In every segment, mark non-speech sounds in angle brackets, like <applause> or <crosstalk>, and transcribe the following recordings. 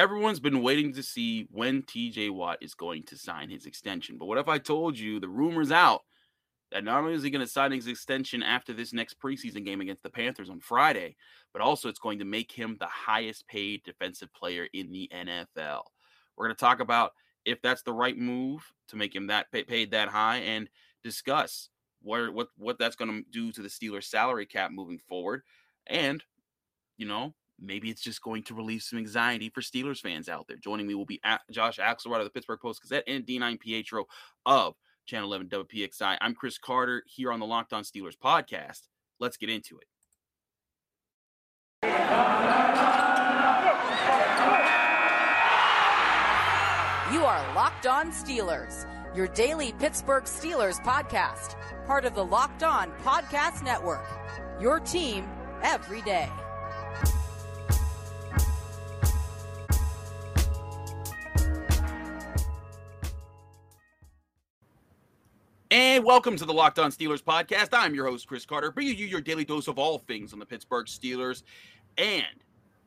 everyone's been waiting to see when TJ Watt is going to sign his extension. But what if I told you the rumors out that not only is he going to sign his extension after this next preseason game against the Panthers on Friday, but also it's going to make him the highest paid defensive player in the NFL. We're going to talk about if that's the right move to make him that paid that high and discuss what what what that's going to do to the Steelers salary cap moving forward and you know maybe it's just going to relieve some anxiety for Steelers fans out there. Joining me will be Josh Axelrod of the Pittsburgh Post Gazette and Dean Iampietro of Channel 11 WPXI. I'm Chris Carter here on the Locked On Steelers podcast. Let's get into it. You are Locked On Steelers, your daily Pittsburgh Steelers podcast, part of the Locked On Podcast Network. Your team every day. Welcome to the Locked On Steelers podcast. I'm your host, Chris Carter, bringing you your daily dose of all things on the Pittsburgh Steelers. And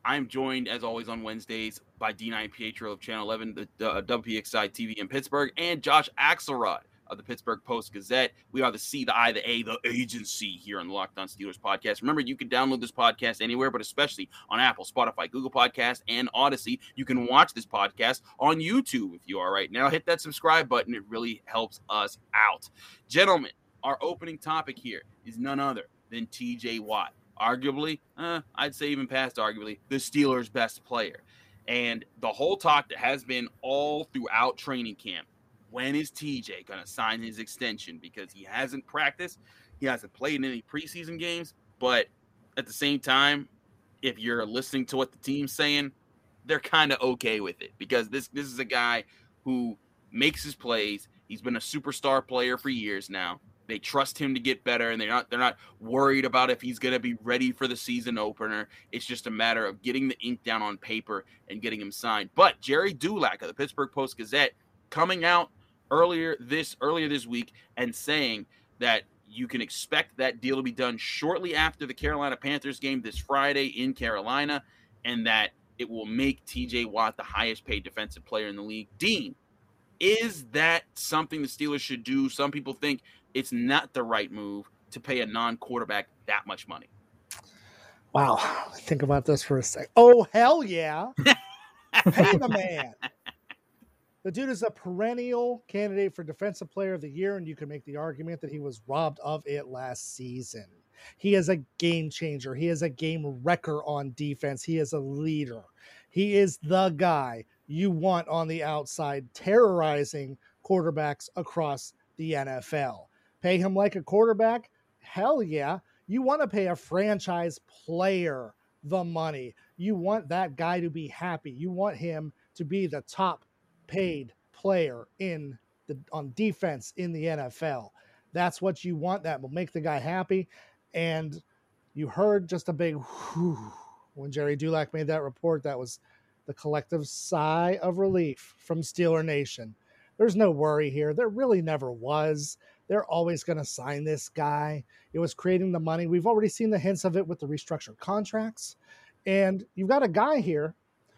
I'm joined, as always, on Wednesdays by Dean Iampietro of Channel 11, the uh, WPXI TV in Pittsburgh, and Josh Axelrod of the Pittsburgh Post Gazette. We are the C, the I, the A, the agency here on the Locked On Steelers podcast. Remember, you can download this podcast anywhere, but especially on Apple, Spotify, Google Podcast, and Audacy. You can watch this podcast on YouTube if you are right now. Hit that subscribe button; it really helps us out, gentlemen. Our opening topic here is none other than T.J. Watt, arguably, uh, I'd say even past arguably, the Steelers' best player. And the whole talk that has been all throughout training camp when is TJ going to sign his extension? Because he hasn't practiced, he hasn't played in any preseason games. But at the same time, if you're listening to what the team's saying, they're kind of okay with it because this this is a guy who makes his plays. He's been a superstar player for years now. They trust him to get better, and they're not they're not worried about if he's going to be ready for the season opener. It's just a matter of getting the ink down on paper and getting him signed. But Gerry Dulac of the Pittsburgh Post Gazette coming out earlier this earlier this week and saying that you can expect that deal to be done shortly after the Carolina Panthers game this Friday in Carolina, and that it will make TJ Watt the highest paid defensive player in the league. Dean, is that something the Steelers should do? Some people think it's not the right move to pay a non quarterback that much money. Wow. Think about this for a sec. Oh, hell yeah. <laughs> pay the man. The dude is a perennial candidate for Defensive Player of the Year, and you can make the argument that he was robbed of it last season. He is a game changer. He is a game wrecker on defense. He is a leader. He is the guy you want on the outside, terrorizing quarterbacks across the NFL. Pay him like a quarterback? Hell yeah. You want to pay a franchise player the money. You want that guy to be happy. You want him to be the top paid player in the on defense in the NFL. That's what you want. That will make the guy happy. And you heard just a big whew when Gerry Dulac made that report. That was the collective sigh of relief from Steeler Nation. There's no worry here. There really never was. They're always going to sign this guy. It was creating the money. We've already seen the hints of it with the restructured contracts. And you've got a guy here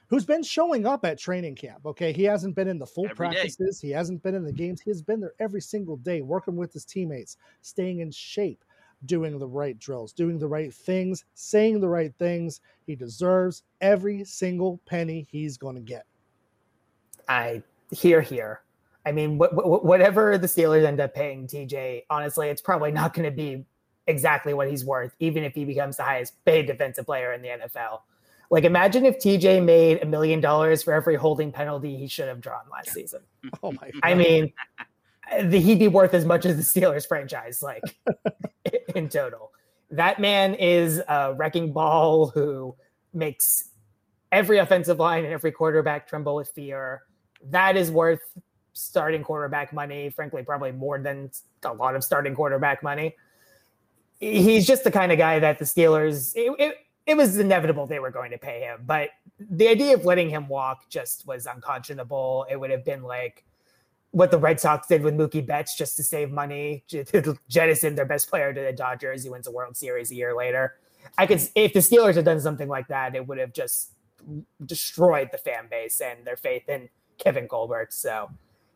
who's been showing up at training camp. Okay, he hasn't been in the full every practices, day. he hasn't been in the games. He has been there every single day, working with his teammates, staying in shape, doing the right drills, doing the right things, saying the right things. He deserves every single penny he's going to get. I hear here. I mean, wh- wh- whatever the Steelers end up paying TJ, honestly, it's probably not going to be exactly what he's worth, even if he becomes the highest paid defensive player in the NFL. Like, imagine if TJ made a million dollars for every holding penalty he should have drawn last season. Oh my! God. I mean, the, he'd be worth as much as the Steelers franchise, like <laughs> in total. That man is a wrecking ball who makes every offensive line and every quarterback tremble with fear. That is worth starting quarterback money. Frankly, probably more than a lot of starting quarterback money. He's just the kind of guy that the Steelers. It, it, it was inevitable they were going to pay him, but the idea of letting him walk just was unconscionable. It would have been like what the Red Sox did with Mookie Betts just to save money, jettison their best player to the Dodgers. He wins a World Series a year later. I could, if the Steelers had done something like that, it would have just destroyed the fan base and their faith in Kevin Colbert. So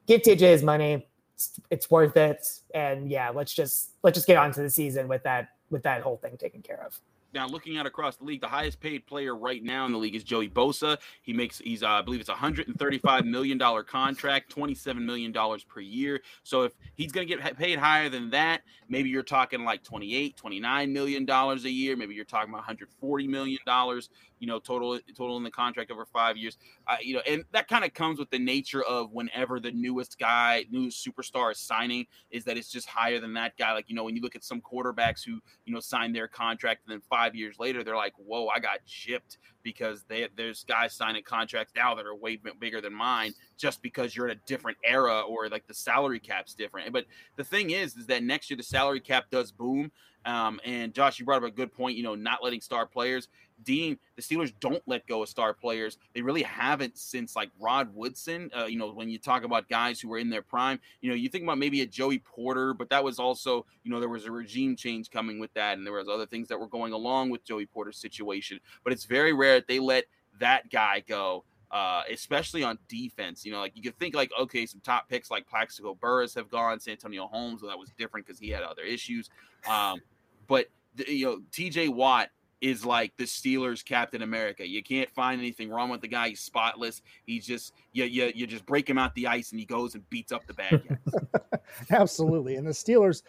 give TJ his money. It's, it's worth it. And yeah, let's just let's just get on to the season with that with that whole thing taken care of. Now, looking at across the league, the highest paid player right now in the league is Joey Bosa. He makes he's uh, I believe it's a hundred and thirty five million dollar contract, twenty seven million dollars per year. So if he's going to get paid higher than that, maybe you're talking like 28, 29 million dollars a year. Maybe you're talking about 140 million dollars. You know, total total in the contract over five years. You know, and that kind of comes with the nature of whenever the newest guy, new superstar is signing, is that it's just higher than that guy. Like you know, when you look at some quarterbacks who you know sign their contract and then five years later they're like, "Whoa, I got chipped," because they, there's guys signing contracts now that are way bigger than mine just because you're in a different era or like the salary cap's different. But the thing is, is that next year the salary cap does boom. Um, and Josh, you brought up a good point. You know, not letting star players. Dean, the Steelers don't let go of star players. They really haven't since like Rod Woodson. Uh, you know, when you talk about guys who were in their prime, you know, you think about maybe a Joey Porter, but that was also, you know, there was a regime change coming with that, and there was other things that were going along with Joey Porter's situation. But it's very rare that they let that guy go. Uh, especially on defense, you know, like you could think like, okay, some top picks like Plaxico Burress have gone, Santonio Holmes, well, that was different because he had other issues. Um, but the, you know, TJ Watt is like the Steelers Captain America. You can't find anything wrong with the guy. He's spotless. He's just you you, you just break him out the ice and he goes and beats up the bad guys. <laughs> Absolutely. And the Steelers,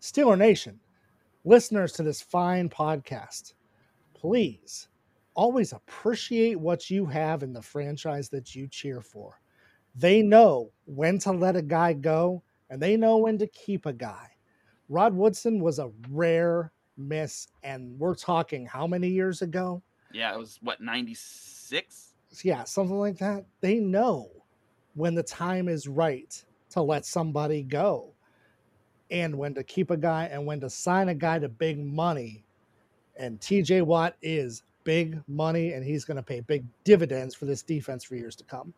Steeler Nation, listeners to this fine podcast, please always appreciate what you have in the franchise that you cheer for. They know when to let a guy go and they know when to keep a guy. Rod Woodson was a rare miss, and we're talking how many years ago? Yeah, it was what, 96? Yeah, something like that. They know when the time is right to let somebody go and when to keep a guy and when to sign a guy to big money. And TJ Watt is big money and he's going to pay big dividends for this defense for years to come.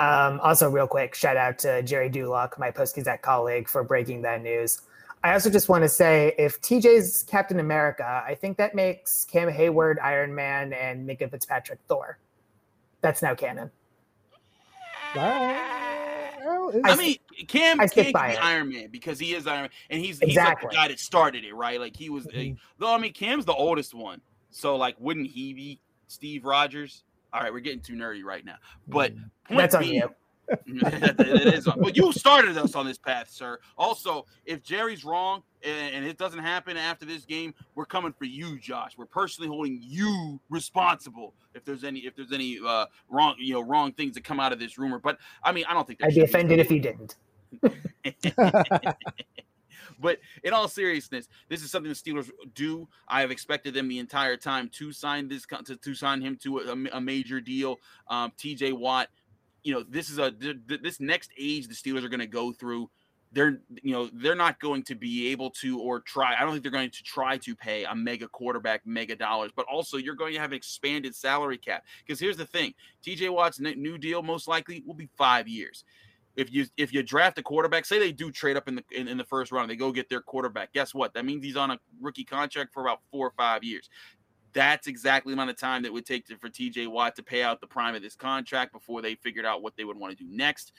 Um, also, real quick, shout out to Gerry Dulac, my Post Gazette colleague, for breaking that news. I also just want to say if TJ's Captain America, I think that makes Cam Heyward Iron Man and Minkah Fitzpatrick Thor. That's now canon. I mean, Cam I can't be Iron Man because he is Iron Man, and he's exactly. he's like the guy that started it, right? Like he was. Mm-hmm. Though I mean, Cam's the oldest one, so like, wouldn't he be Steve Rogers? All right, we're getting too nerdy right now, but mm-hmm. that's on you. <laughs> it is, but you started us on this path, sir. Also, if Gerry's wrong and, and, it doesn't happen after this game, we're coming for you, Josh. We're personally holding you responsible if there's any if there's any uh, wrong you know wrong things that come out of this rumor. But I mean, I don't think I'd be offended if you didn't. <laughs> but in all seriousness, this is something the Steelers do. I have expected them the entire time to sign this to, to sign him to a, a major deal. Um, T.J. Watt, you know, this is a this next age the Steelers are going to go through. They're you know they're not going to be able to or try. I don't think they're going to try to pay a mega quarterback mega dollars. But also you're going to have an expanded salary cap because here's the thing: T.J. Watt's new deal most likely will be five years if you if you draft a quarterback, say they do trade up in the in, in, the first round, they go get their quarterback. Guess what? That means he's on a rookie contract for about four or five years. That's exactly the amount of time that would take to, for TJ Watt to pay out the prime of this contract before they figured out what they would want to do next.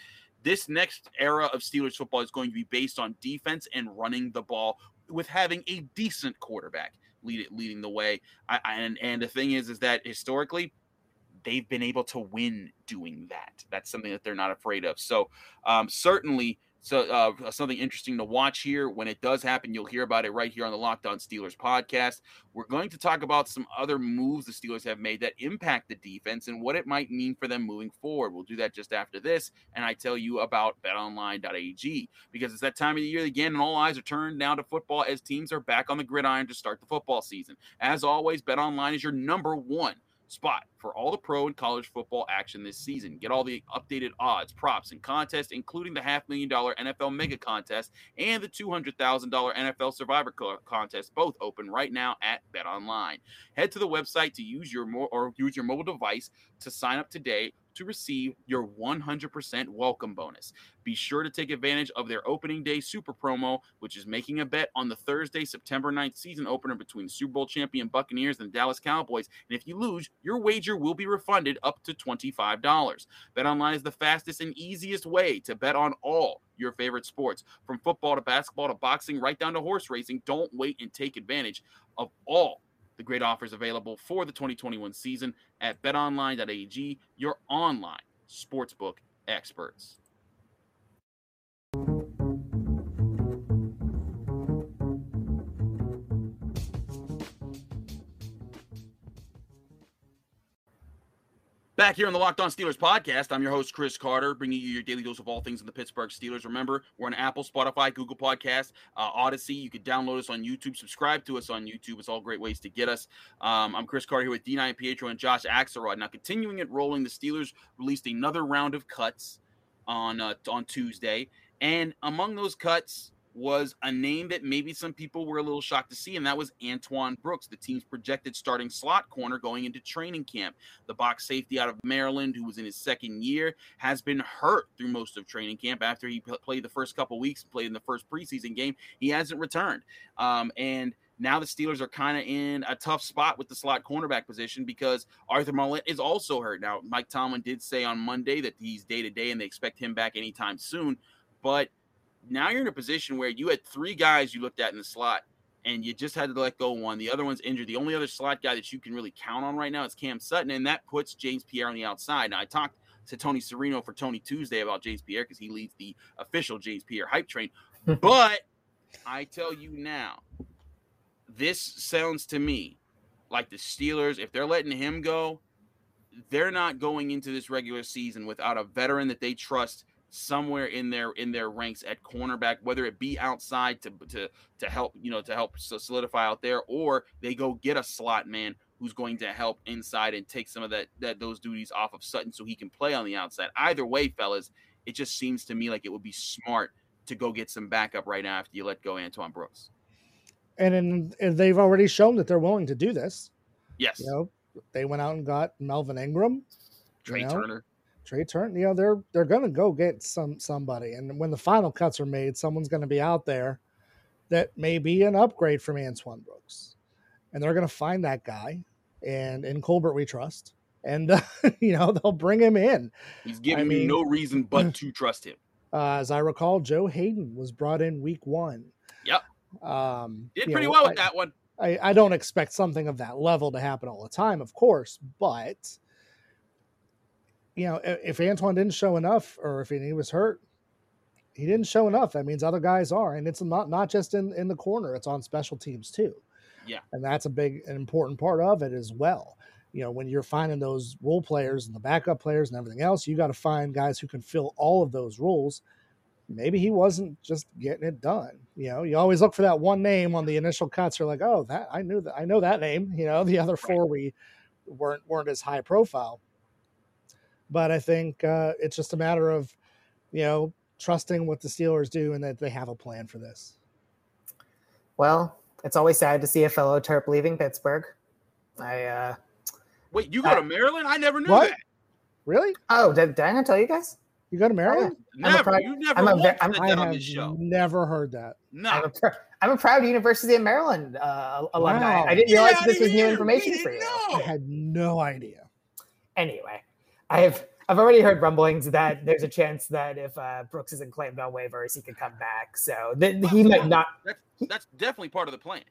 This next era of Steelers football is going to be based on defense and running the ball with having a decent quarterback lead leading the way. I, and and the thing is, is that historically they've been able to win doing that. That's something that they're not afraid of. So um, certainly, so uh, something interesting to watch here. When it does happen, you'll hear about it right here on the Locked On Steelers podcast. We're going to talk about some other moves the Steelers have made that impact the defense and what it might mean for them moving forward. We'll do that just after this, and I tell you about BetOnline.ag because it's that time of the year again, and all eyes are turned now to football as teams are back on the gridiron to start the football season. As always, BetOnline is your number one spot for all the pro and college football action this season. Get all the updated odds, props, and contests, including the half million dollar NFL mega contest and the $200,000 NFL survivor contest, both open right now at Bet Online. Head to the website to use your mo- or use your mobile device to sign up today to receive your 100% welcome bonus. Be sure to take advantage of their opening day super promo, which is making a bet on the Thursday, September 9th season opener between Super Bowl champion Buccaneers and Dallas Cowboys. And if you lose, your wager will be refunded up to $25. BetOnline is the fastest and easiest way to bet on all your favorite sports, from football to basketball to boxing, right down to horse racing. Don't wait and take advantage of all the great offers available for the 2021 season at betonline.ag, your online sportsbook experts. Back here on the Locked On Steelers podcast, I'm your host, Chris Carter, bringing you your daily dose of all things in the Pittsburgh Steelers. Remember, we're on Apple, Spotify, Google Podcast, uh, Audacy. You can download us on YouTube, subscribe to us on YouTube. It's all great ways to get us. Um, I'm Chris Carter here with Dean Iampietro and Josh Axelrod. Now, continuing it rolling, the Steelers released another round of cuts on uh, on Tuesday, and among those cuts, was a name that maybe some people were a little shocked to see, and that was Antoine Brooks, the team's projected starting slot corner going into training camp. The box safety out of Maryland, who was in his second year, has been hurt through most of training camp. After he played the first couple weeks, played in the first preseason game, he hasn't returned. Um, and now the Steelers are kind of in a tough spot with the slot cornerback position because Arthur Maulet is also hurt. Now, Mike Tomlin did say on Monday that he's day to day and they expect him back anytime soon, but – now you're in a position where you had three guys you looked at in the slot and you just had to let go one. The other one's injured. The only other slot guy that you can really count on right now is Cam Sutton, and that puts James Pierre on the outside. Now, I talked to Tony Serino for Tony Tuesday about James Pierre because he leads the official James Pierre hype train. <laughs> but I tell you now, this sounds to me like the Steelers, if they're letting him go, they're not going into this regular season without a veteran that they trust somewhere in their in their ranks at cornerback, whether it be outside to to to help you know to help solidify out there, or they go get a slot man who's going to help inside and take some of that that those duties off of Sutton so he can play on the outside. Either way, fellas, it just seems to me like it would be smart to go get some backup right now after you let go Antoine Brooks. And, in, and they've already shown that they're willing to do this. Yes. You know, they went out and got Melvin Ingram, Trai you know, Turner. Trai Turner, you know, they're they're gonna go get some somebody. And when the final cuts are made, someone's gonna be out there that may be an upgrade from Antoine Brooks. And they're gonna find that guy. And in Colbert we trust. And uh, <laughs> you know, they'll bring him in. He's giving I me mean, no reason <clears throat> but to trust him. Uh, as I recall, Joe Haden was brought in week one. Yep. Um, did pretty know, well with I, that one. I, I don't expect something of that level to happen all the time, of course, but you know, if Antoine didn't show enough or if he was hurt, he didn't show enough. That means other guys are, and it's not not just in in the corner; it's on special teams too. Yeah, and that's a big and important part of it as well. You know, when you're finding those role players and the backup players and everything else, you got to find guys who can fill all of those roles. Maybe he wasn't just getting it done. You know, you always look for that one name on the initial cuts. You're like, oh, that I knew that I know that name. You know, the other four we weren't weren't as high profile. But I think uh, it's just a matter of, you know, trusting what the Steelers do and that they have a plan for this. Well, it's always sad to see a fellow Terp leaving Pittsburgh. I uh wait, you go I, to Maryland? I never knew what? that. Really? Oh, did, did I not tell you guys? You go to Maryland? Never. Proud, you never. I'm a, I'm, I have never heard that. No. I'm a, pr- I'm a proud University of Maryland uh, alumni. Wow. I didn't realize this was new information for you. Know. I had no idea. Anyway, I've I've already heard rumblings that there's a chance that if uh, Brooks isn't claimed on waivers, he could come back. So th- he might not. That's, that's definitely part of the plan.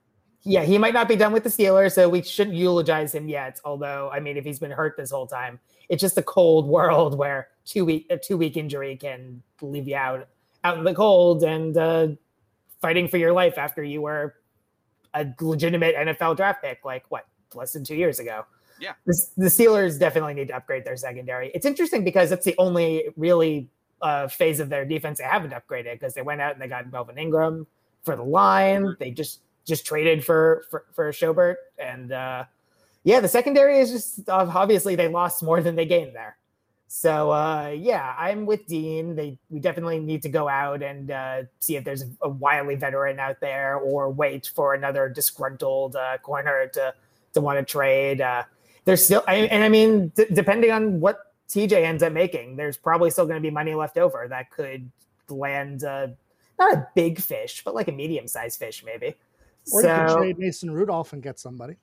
Yeah, he might not be done with the Steelers, so we shouldn't eulogize him yet. Although, I mean, if he's been hurt this whole time, it's just a cold <laughs> world where two week a two week injury can leave you out out in the cold and uh, fighting for your life after you were a legitimate NFL draft pick, like what less than two years ago. Yeah. The, the Steelers definitely need to upgrade their secondary. It's interesting because it's the only really uh, phase of their defense they haven't upgraded because they went out and they got Melvin Ingram for the line. They just just traded for for, for Schobert and uh, yeah, the secondary is just obviously they lost more than they gained there. So uh, yeah, I'm with Dean. They we definitely need to go out and uh, see if there's a, a wily veteran out there, or wait for another disgruntled uh, corner to to want to trade. Uh, there's still, I, and I mean, d- depending on what TJ ends up making, there's probably still going to be money left over that could land uh, not a big fish, but like a medium sized fish, maybe. Or so, you can trade Mason Rudolph and get somebody.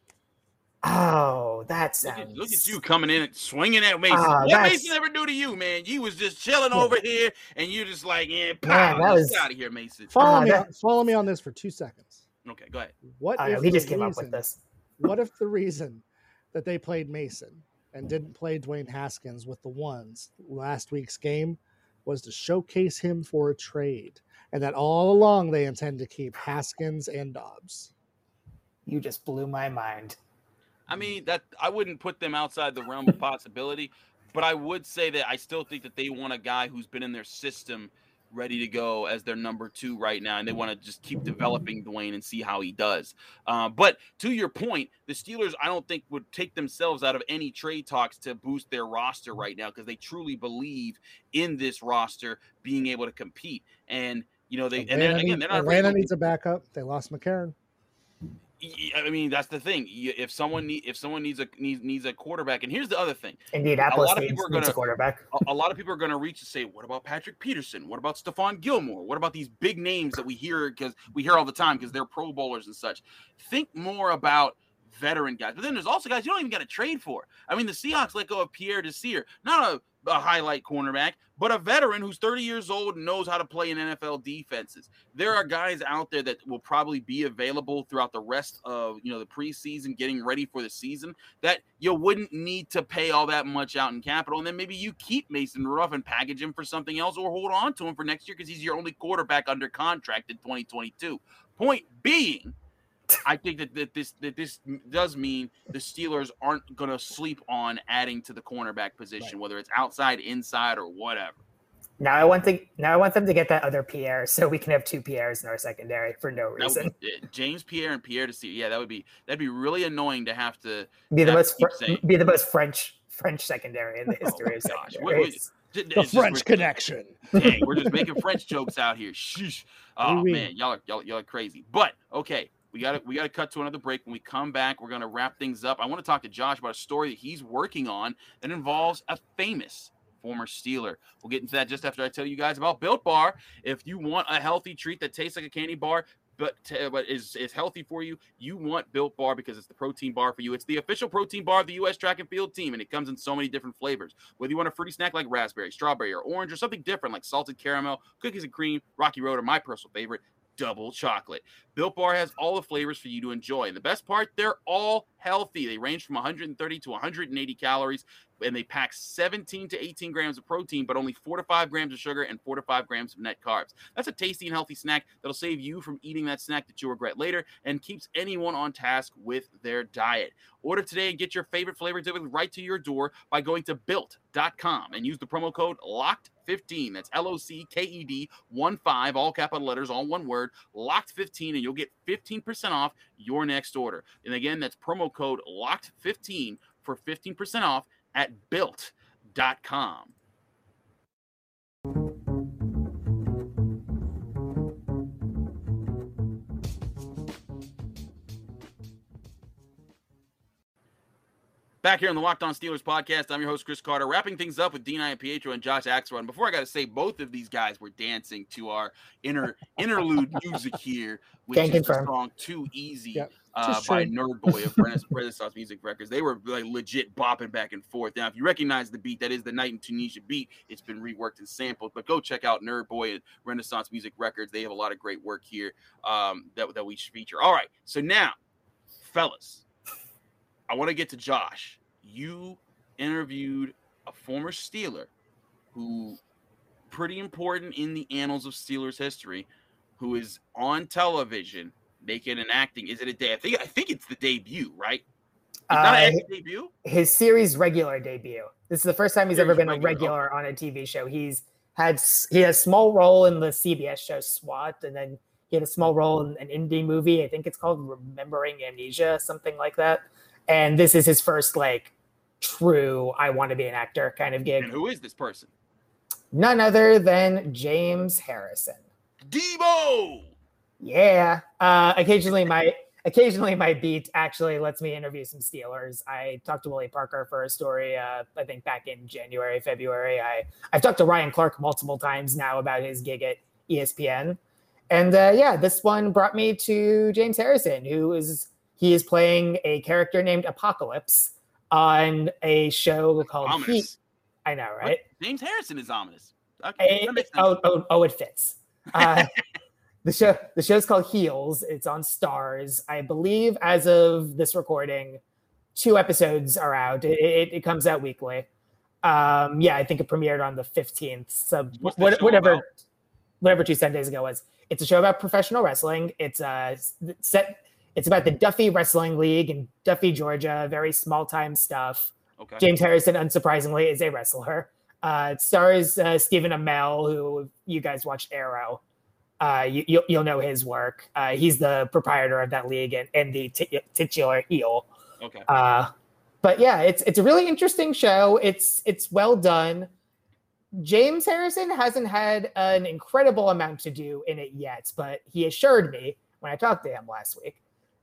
Oh, that sounds. Look at, look at, you coming in and swinging at Mason. Uh, what Mason ever do to you, man? You was just chilling over here, and you just like, yeah, pow, man, that was out of here, Mason. Follow uh, me. That... On, follow me on this for two seconds. Okay, go ahead. What if know, he just came reason, up with this? what if the reason that they played Mason and didn't play Dwayne Haskins with the ones last week's game was to showcase him for a trade, and that all along they intend to keep Haskins and Dobbs? You just blew my mind. I mean that I wouldn't put them outside the realm of possibility, but I would say that I still think that they want a guy who's been in their system ready to go as their number two right now, and they want to just keep developing Dwayne and see how he does. Uh, but to your point, the Steelers, I don't think would take themselves out of any trade talks to boost their roster right now because they truly believe in this roster being able to compete. And you know they Atlanta and then again, they're not Atlanta needs a backup. They lost McCarron. I mean, that's the thing. If someone need, if someone needs a needs, needs a quarterback, and here's the other thing. Indianapolis a lot of people are going to quarterback. A, a, lot of people are going to reach and say, "What about Patrick Peterson? What about Stephon Gilmore? What about these big names that we hear because we hear all the time because they're Pro Bowlers and such?" Think more about veteran guys. But then there's also guys you don't even got to trade for. I mean, the Seahawks let go of Pierre Desir, not a a highlight cornerback, but a veteran who's 30 years old and knows how to play in NFL defenses. There are guys out there that will probably be available throughout the rest of you know the preseason, getting ready for the season that you wouldn't need to pay all that much out in capital. And then maybe you keep Mason Rudolph and package him for something else or hold on to him for next year because he's your only quarterback under contract in 2022. Point being <laughs> I think that, that this that this does mean the Steelers aren't going to sleep on adding to the cornerback position, right. whether it's outside, inside, or whatever. Now I want to now I want them to get that other Pierre so we can have two Pierres in our secondary for no reason. Uh, James Pierre and Pierre Desir, yeah, that would be that'd be really annoying to have to be the most fr- be the most French French secondary in the oh history oh of secondaries. the French just, connection. Dang, we're just making French jokes out here. Shh. <laughs> Oh man, y'all are y'all, y'all are crazy. But okay, we got to we got to cut to another break. When we come back, we're going to wrap things up. I want to talk to Josh about a story that he's working on that involves a famous former Steeler. We'll get into that just after I tell you guys about Built Bar. If you want a healthy treat that tastes like a candy bar, but, but is, is healthy for you, you want Built Bar because it's the protein bar for you. It's the official protein bar of the U.S. track and field team, and it comes in so many different flavors. Whether you want a fruity snack like raspberry, strawberry, or orange, or something different like salted caramel, cookies and cream, Rocky Road, or my personal favorite, double chocolate. Built Bar has all the flavors for you to enjoy. And the best part, they're all healthy. They range from 130 to 180 calories, and they pack 17 to 18 grams of protein, but only four to five grams of sugar and four to five grams of net carbs. That's a tasty and healthy snack that'll save you from eating that snack that you regret later and keeps anyone on task with their diet. Order today and get your favorite flavor delivered right to your door by going to built.com and use the promo code LOCKED15. That's L O C K E D 1 5, all capital letters, all one word, LOCKED15, and you'll get 15% off your next order. And again, that's promo code LOCKED15 for 15% off at built.com. Back here on the Locked On Steelers podcast, I'm your host, Chris Carter, wrapping things up with Dean Iampietro and Josh Axelrod. Before I got to say, both of these guys were dancing to our inner interlude <laughs> music here, which Can't is confirm. the song Too Easy yep, uh, by Nerdboy of <laughs> Renaissance Music Records. They were like legit bopping back and forth. Now, if you recognize the beat, that is the Night in Tunisia beat. It's been reworked and sampled, but go check out Nerdboy and Renaissance Music Records. They have a lot of great work here um, that, that we feature. All right, so now, fellas I want to get to Josh. You interviewed a former Steeler who pretty important in the annals of Steelers history, who is on television making an acting. Is it a day? I think I think it's the debut, right? Uh, debut. His series regular debut. This is the first time he's series ever been regular. a regular on a TV show. He's had he had a small role in the CBS show SWAT, and then he had a small role in an indie movie. I think it's called Remembering Amnesia, something like that and this is his first like true I want to be an actor kind of gig. And who is this person? None other than James Harrison. Debo. Yeah. Uh, occasionally my occasionally my beat actually lets me interview some Steelers. I talked to Willie Parker for a story, uh, I think back in January, February. I, I've talked to Ryan Clark multiple times now about his gig at ESPN. And uh, yeah, this one brought me to James Harrison, who is he is playing a character named Apocalypse on a show called Ominous. Heat. I know, right? What? James Harrison is ominous. Okay, sense. oh, oh, oh, it fits. <laughs> Uh, the show the show's called Heels. It's on Starz. I believe as of this recording, two episodes are out. It, it, it comes out weekly. Um, yeah, I think it premiered on the fifteenth. So what, whatever, about? whatever two Sundays ago was. It's a show about professional wrestling. It's uh set. It's about the Duffy Wrestling League in Duffy, Georgia. Very small time stuff. Okay. James Harrison, unsurprisingly, is a wrestler. Uh, it stars uh, Stephen Amell, who you guys watched Arrow. Uh, you, you'll, you'll know his work. Uh, he's the proprietor of that league and, and the ti- titular heel. Okay. Uh, but yeah, it's it's a really interesting show. It's it's well done. James Harrison hasn't had an incredible amount to do in it yet, but he assured me when I talked to him last week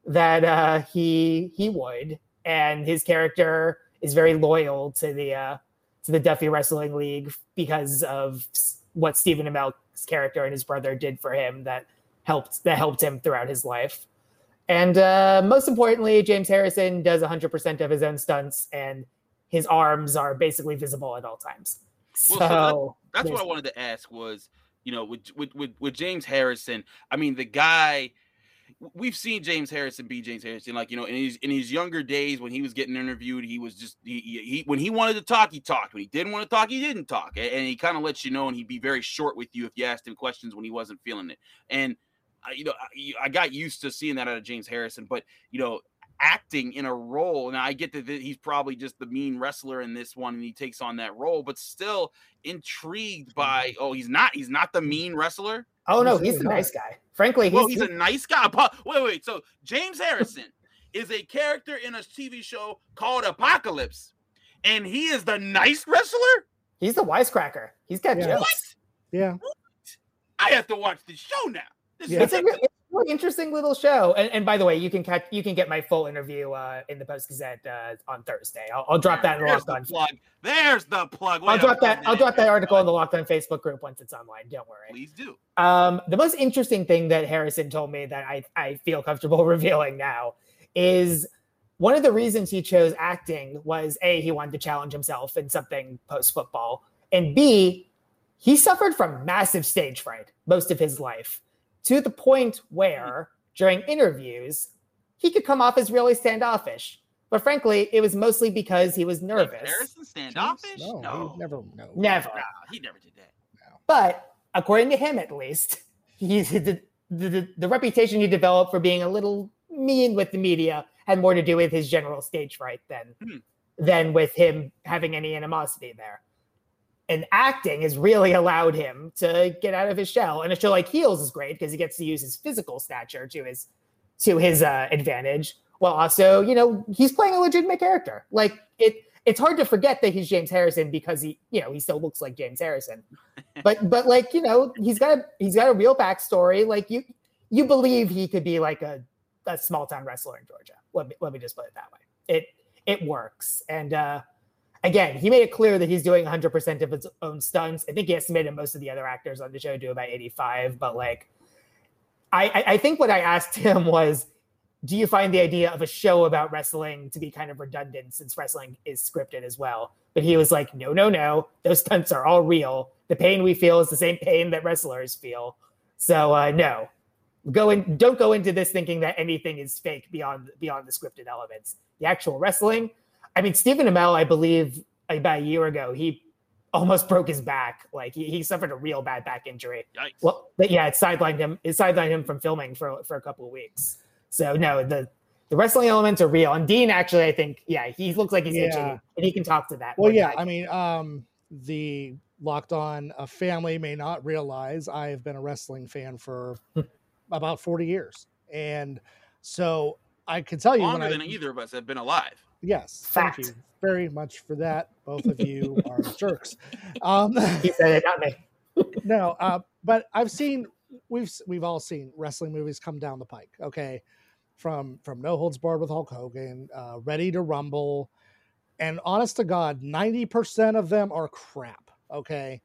that uh, he he would, and his character is very loyal to the uh, to the Duffy Wrestling League because of what Stephen Amell's character and his brother did for him that helped that helped him throughout his life. And uh, most importantly, James Harrison does 100% of his own stunts, and his arms are basically visible at all times. So, Well, so That's what I wanted to ask was, you know, with with with, with James Harrison. I mean, the guy. We've seen James Harrison be James Harrison, like you know, in his in his younger days when he was getting interviewed, he was just he, he he- when he wanted to talk, he talked. When he didn't want to talk, he didn't talk, and he kind of lets you know, and he'd be very short with you if you asked him questions when he wasn't feeling it. And you know, I, I got used to seeing that out of James Harrison, but you know, acting in a role. And I get that he's probably just the mean wrestler in this one, and he takes on that role, but still intrigued mm-hmm. by. Oh, he's not. He's not the mean wrestler. Oh no, He's a nice guy. Frankly, he's, Well, he's a nice guy. Apo- Wait, wait. So James Harrison is a character in a TV show called Apocalypse, and he is the nice wrestler. he's the wisecracker. He's got Yeah. jokes. Yeah. I have to watch the show now. This Yeah. is It's a, it's a really interesting little show. And, and by the way, you can catch you can get my full interview uh, in the Post Gazette uh, on Thursday. I'll, I'll drop that in the Locked the On. plug. There's the plug. I'll drop that. I'll drop that article in the Locked On Facebook group once it's online. Don't worry. Please do. Um, the most interesting thing that Harrison told me that I, I feel comfortable <laughs> revealing now is one of the reasons he chose acting was A, he wanted to challenge himself in something post football, and B, he suffered from massive stage fright most of his life to the point where during interviews, he could come off as really standoffish. But frankly, it was mostly because he was nervous. Harrison standoffish? No, no. he never. No. Never. Nah, he never did that. No. But according to him, at least, <laughs> he's the, the, the, the reputation he developed for being a little mean with the media had more to do with his general stage fright than Hmm. than with him having any animosity there. And acting has really allowed him to get out of his shell. And a show like Heels is great because he gets to use his physical stature to his to his uh, advantage, while also, you know, he's playing a legitimate character. Like it, it's hard to forget that he's James Harrison because he, you know, he still looks like James Harrison. <laughs> But but like you know, he's got a he's got a real backstory. Like you you believe he could be like a, a small town wrestler in Georgia. Let me let me just put it that way. It it works. And uh again, he made it clear that he's doing 100% of his own stunts. I think he estimated most of the other actors on the show do about 85, but like I, I, think what I asked him was, do you find the idea of a show about wrestling to be kind of redundant since wrestling is scripted as well? But he was like, no, no, no. Those stunts are all real. The pain we feel is the same pain that wrestlers feel. So uh, no, go in. Don't go into this thinking that anything is fake beyond beyond the scripted elements. The actual wrestling. I mean, Stephen Amell, I believe about a year ago, he almost broke his back. Like he, he suffered a real bad back injury. Yikes. Well, but yeah, it sidelined him. It sidelined him from filming for for a couple of weeks. So no, the the wrestling elements are real. And Dean actually, I think, yeah, he looks like he's Yeah. itching, and he can talk to that. Well, yeah. than I mean, um, the locked on uh, family may not realize I have been a wrestling fan for about 40 years. And so I can tell you when Longer I, than either of us have been alive. Yes, Fact. thank you very much for that. Both of you are <laughs> jerks. Um, he said it, not me. <laughs> no, uh, but I've seen we've we've all seen wrestling movies come down the pike. Okay, from from No Holds Barred with Hulk Hogan, uh, Ready to Rumble, and honest to God, ninety percent of them are crap. Okay,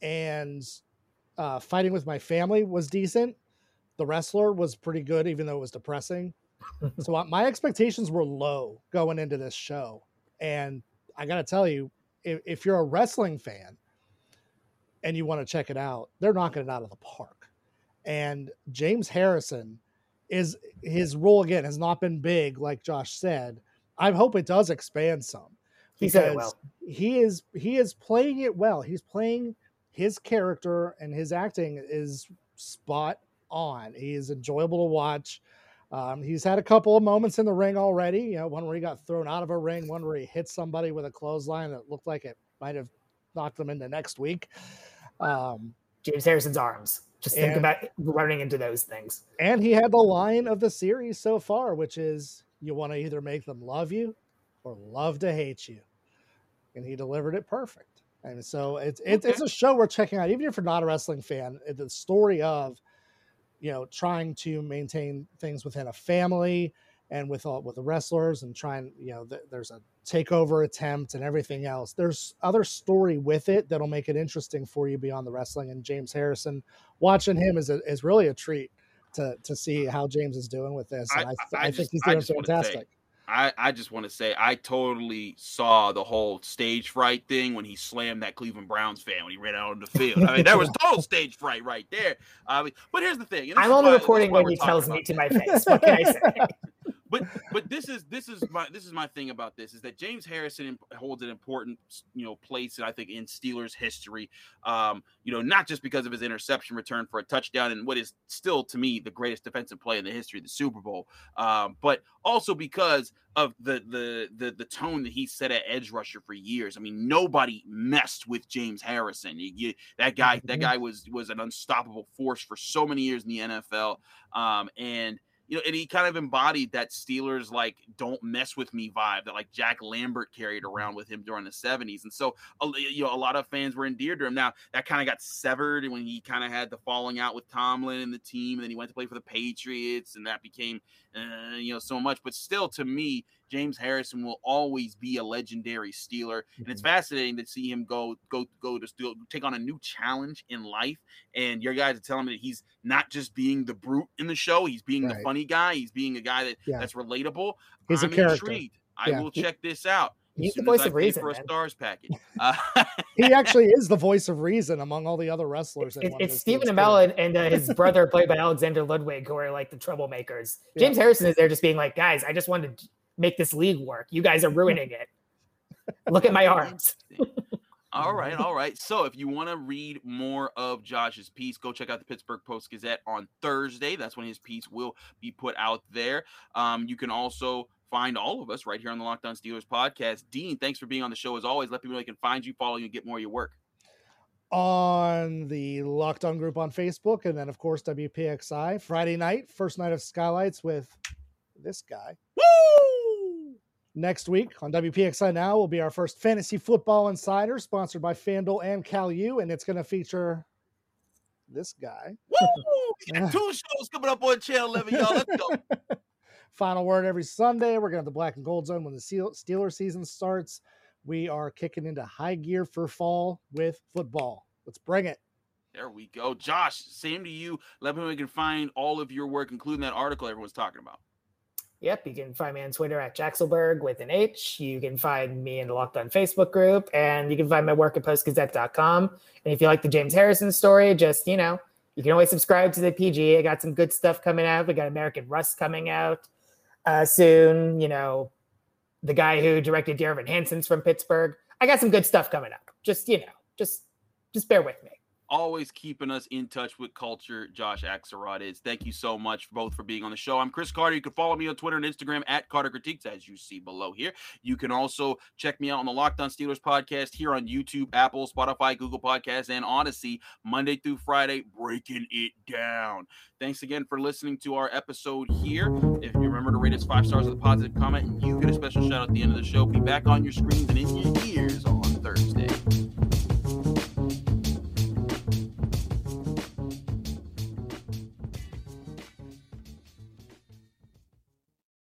and uh, Fighting with My Family was decent. The Wrestler was pretty good, even though it was depressing. So my expectations were low going into this show, and I got to tell you, if, if you're a wrestling fan and you want to check it out, they're knocking it out of the park. And James Harrison is his role again has not been big, like Josh said. I hope it does expand some. He said well. He is he is playing it well. He's playing his character and his acting is spot on. He is enjoyable to watch. Um, he's had a couple of moments in the ring already. You know, one where he got thrown out of a ring, one where he hit somebody with a clothesline that looked like it might have knocked them into next week. Um, James Harrison's arms. Just think and, about running into those things. And he had the line of the series so far, which is you want to either make them love you or love to hate you. And he delivered it perfect. And so it's it's, okay. it's a show we're checking out. Even if you're not a wrestling fan, the story of you know trying to maintain things within a family and with all with the wrestlers and trying you know th- there's a takeover attempt and everything else. There's other story with it that'll make it interesting for you beyond the wrestling and james harrison watching him is, a, is really a treat to to see how james is doing with this and i, I, I, I think he's doing fantastic I, I just want to say I totally saw the whole stage fright thing when he slammed that Cleveland Browns fan when he ran out on the field. I mean, that was <laughs> total stage fright right there. I mean, but here's the thing. I'm only reporting when he tells me to my face. What can I say? <laughs> but but this is this is my this is my thing about this is that James Harrison holds an important you know place I think in Steelers history. Um, you know, not just because of his interception return for a touchdown and what is still to me the greatest defensive play in the history of the Super Bowl, um, but also because of the the the the tone that he set at edge rusher for years. I mean, nobody messed with James Harrison. You, you, that guy that mm-hmm. guy was was an unstoppable force for so many years in the NFL. Um, and you know, and he kind of embodied that Steelers like "don't mess with me" vibe that like Jack Lambert carried around with him during the '70s, and so you know a lot of fans were endeared to him. Now that kind of got severed when he kind of had the falling out with Tomlin and the team, and then he went to play for the Patriots, and that became uh, you know so much. But still, to me, James Harrison will always be a legendary Steeler, mm-hmm. and it's mm-hmm. fascinating to see him go go go to still take on a new challenge in life. And your guys are telling me that he's not just being the brute in the show; he's being right. the funny guy. He's being a guy that yeah. that's relatable. He's I'm a character. Intrigued. I yeah. will check this out. He's the voice of reason for a Starz package. <laughs> Uh, he actually is the <laughs> voice of reason among all the other wrestlers. It, it's Stephen Amell and, and uh, <laughs> his brother, played by Alexander Ludwig, who are like the troublemakers. James yeah. Harrison is there just being like, guys, I just wanted to make this league work. You guys are ruining it. <laughs> Look at my arms. <laughs> all right, all right. So if you want to read more of Josh's piece, go check out the Pittsburgh Post Gazette on Thursday. That's when his piece will be put out there. Um, you can also find all of us right here on the Locked On Steelers podcast. Dean, thanks for being on the show as always. Let people know they can find you, follow you, and get more of your work. On the Locked On group on Facebook, and then of course WPXI Friday night, first night of Skylights with this guy. Woo! Next week on WPXI Now will be our first fantasy football insider, sponsored by FanDuel and CalU, and it's going to feature this guy. Woo! <laughs> We got two shows coming up on Channel 11, y'all. Let's go. <laughs> Final word every Sunday. We're going to have the Black and Gold Zone when the Steeler season starts. We are kicking into high gear for fall with football. Let's bring it. There we go. Josh, same to you. Let me know we can find all of your work, including that article everyone's talking about. Yep, you can find me on Twitter at Jackselberg with an H. You can find me in the Locked On Facebook group, and you can find my work at postgazette.com. And if you like the James Harrison story, just, you know, you can always subscribe to the PG. I got some good stuff coming out. We got American Rust coming out uh, soon. You know, the guy who directed Dear Evan Hansen's from Pittsburgh. I got some good stuff coming up. Just, you know, just just bear with me always keeping us in touch with culture. Josh Axelrod is. Thank you so much both for being on the show. I'm Chris Carter. You can follow me on Twitter and Instagram at Carter Critiques, as you see below here. You can also check me out on the Locked On Steelers podcast here on YouTube, Apple, Spotify, Google Podcasts, and Audacy, Monday through Friday, breaking it down. Thanks again for listening to our episode here. If you remember to rate us five stars with a positive comment, you get a special shout out at the end of the show. Be back on your screens and in your ears